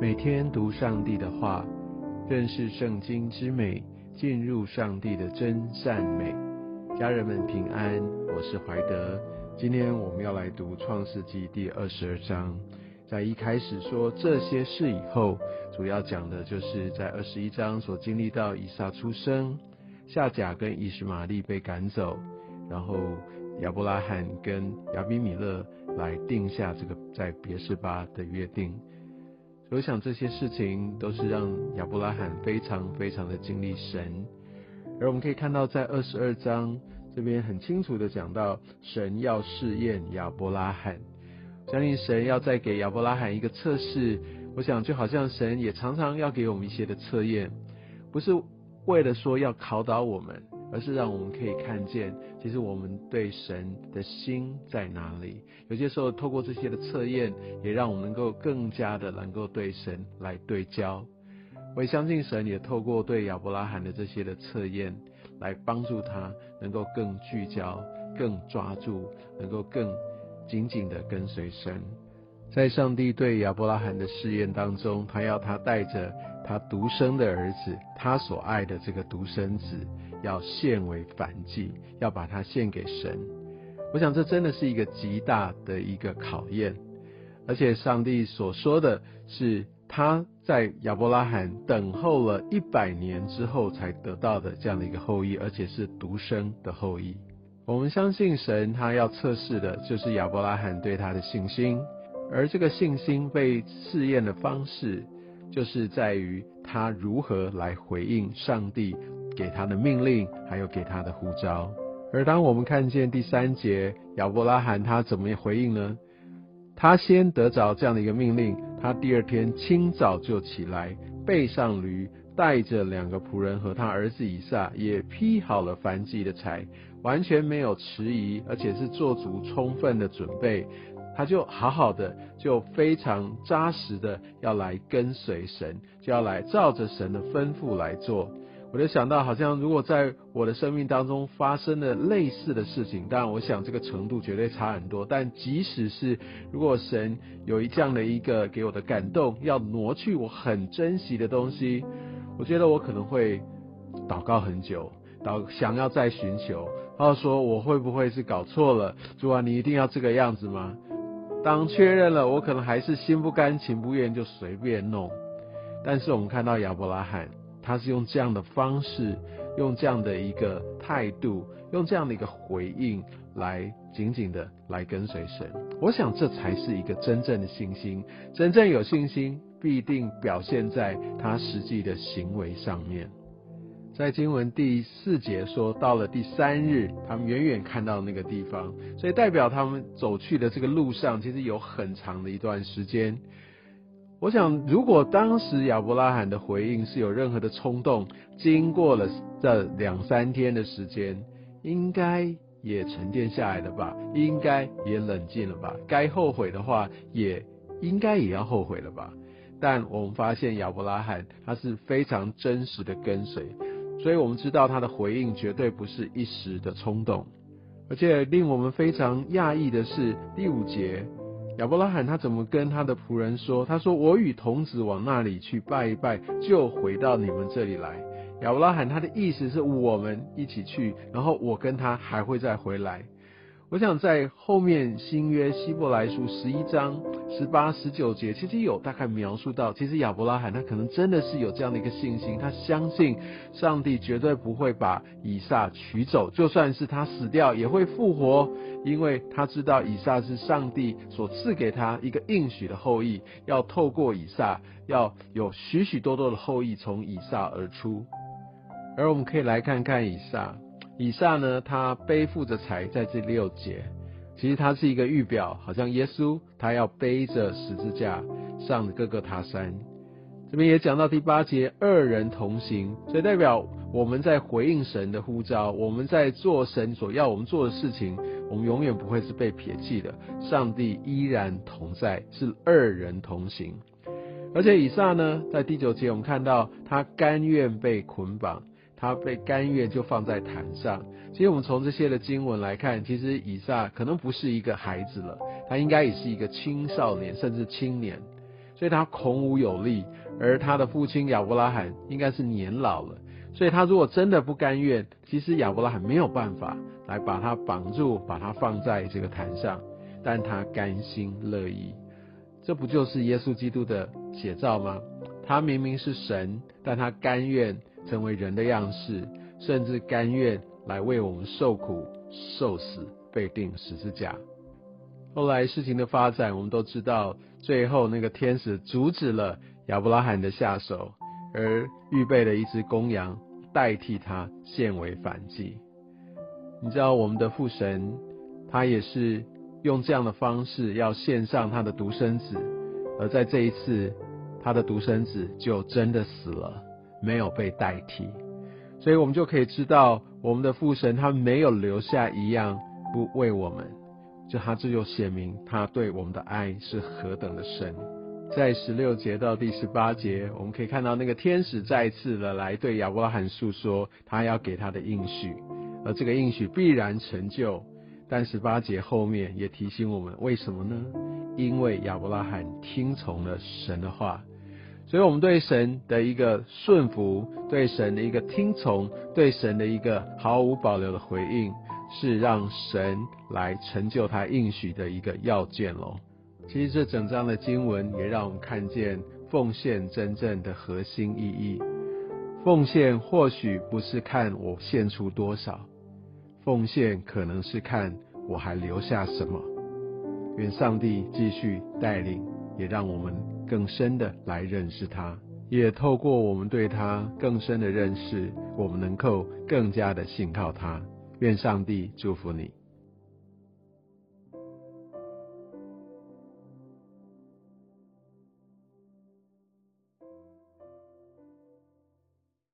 每天读上帝的话，认识圣经之美，进入上帝的真善美。家人们平安，我是怀德。今天我们要来读创世纪第二十二章。在一开始说这些事以后，主要讲的就是在二十一章所经历到以撒出生，夏甲跟以实玛利被赶走，然后亚伯拉罕跟亚比米勒来定下这个在别是巴的约定。我想这些事情都是让亚伯拉罕非常非常的经历神，而我们可以看到在二十二章这边很清楚的讲到神要试验亚伯拉罕，相信神要再给亚伯拉罕一个测试。我想就好像神也常常要给我们一些的测验，不是为了说要考倒我们。而是让我们可以看见，其实我们对神的心在哪里。有些时候，透过这些的测验，也让我们能够更加的能够对神来对焦。我也相信神也透过对亚伯拉罕的这些的测验，来帮助他能够更聚焦、更抓住，能够更紧紧的跟随神。在上帝对亚伯拉罕的试验当中，他要他带着他独生的儿子，他所爱的这个独生子。要献为反祭，要把它献给神。我想这真的是一个极大的一个考验，而且上帝所说的是他在亚伯拉罕等候了一百年之后才得到的这样的一个后裔，而且是独生的后裔。我们相信神，他要测试的就是亚伯拉罕对他的信心，而这个信心被试验的方式，就是在于他如何来回应上帝。给他的命令，还有给他的呼召。而当我们看见第三节亚伯拉罕他怎么回应呢？他先得着这样的一个命令，他第二天清早就起来，背上驴，带着两个仆人和他儿子以撒，也劈好了燔祭的柴，完全没有迟疑，而且是做足充分的准备。他就好好的，就非常扎实的要来跟随神，就要来照着神的吩咐来做。我就想到，好像如果在我的生命当中发生了类似的事情，当然我想这个程度绝对差很多。但即使是如果神有一这样的一个给我的感动，要挪去我很珍惜的东西，我觉得我可能会祷告很久，祷想要再寻求，然后说我会不会是搞错了？主啊，你一定要这个样子吗？当确认了，我可能还是心不甘情不愿就随便弄。但是我们看到亚伯拉罕。他是用这样的方式，用这样的一个态度，用这样的一个回应，来紧紧的来跟随神。我想这才是一个真正的信心。真正有信心，必定表现在他实际的行为上面。在经文第四节说，到了第三日，他们远远看到那个地方，所以代表他们走去的这个路上，其实有很长的一段时间。我想，如果当时亚伯拉罕的回应是有任何的冲动，经过了这两三天的时间，应该也沉淀下来了吧？应该也冷静了吧？该后悔的话，也应该也要后悔了吧？但我们发现亚伯拉罕他是非常真实的跟随，所以我们知道他的回应绝对不是一时的冲动，而且令我们非常讶异的是第五节。亚伯拉罕他怎么跟他的仆人说？他说：“我与童子往那里去拜一拜，就回到你们这里来。”亚伯拉罕他的意思是我们一起去，然后我跟他还会再回来。我想在后面新约希伯来书十一章十八、十九节，其实有大概描述到，其实亚伯拉罕他可能真的是有这样的一个信心，他相信上帝绝对不会把以撒取走，就算是他死掉也会复活，因为他知道以撒是上帝所赐给他一个应许的后裔，要透过以撒，要有许许多多的后裔从以撒而出。而我们可以来看看以撒。以撒呢，他背负着财在这六节，其实他是一个预表，好像耶稣他要背着十字架上各个塔山。这边也讲到第八节，二人同行，所以代表我们在回应神的呼召，我们在做神所要我们做的事情，我们永远不会是被撇弃的，上帝依然同在，是二人同行。而且以撒呢，在第九节我们看到他甘愿被捆绑。他被甘愿就放在坛上。其实我们从这些的经文来看，其实以撒可能不是一个孩子了，他应该也是一个青少年甚至青年。所以他孔武有力，而他的父亲亚伯拉罕应该是年老了，所以他如果真的不甘愿，其实亚伯拉罕没有办法来把他绑住，把他放在这个坛上，但他甘心乐意，这不就是耶稣基督的写照吗？他明明是神，但他甘愿成为人的样式，甚至甘愿来为我们受苦、受死、被钉十字架。后来事情的发展，我们都知道，最后那个天使阻止了亚伯拉罕的下手，而预备了一只公羊代替他献为反祭。你知道我们的父神，他也是用这样的方式要献上他的独生子，而在这一次，他的独生子就真的死了，没有被代替。所以我们就可以知道，我们的父神他没有留下一样不为我们。就他这就显明他对我们的爱是何等的深。在十六节到第十八节，我们可以看到那个天使再次的来对亚伯拉罕诉说他要给他的应许，而这个应许必然成就。但十八节后面也提醒我们，为什么呢？因为亚伯拉罕听从了神的话，所以我们对神的一个顺服，对神的一个听从，对神的一个毫无保留的回应。是让神来成就他应许的一个要件喽。其实这整章的经文也让我们看见奉献真正的核心意义。奉献或许不是看我献出多少，奉献可能是看我还留下什么。愿上帝继续带领，也让我们更深的来认识他，也透过我们对他更深的认识，我们能够更加的信靠他。愿上帝祝福你。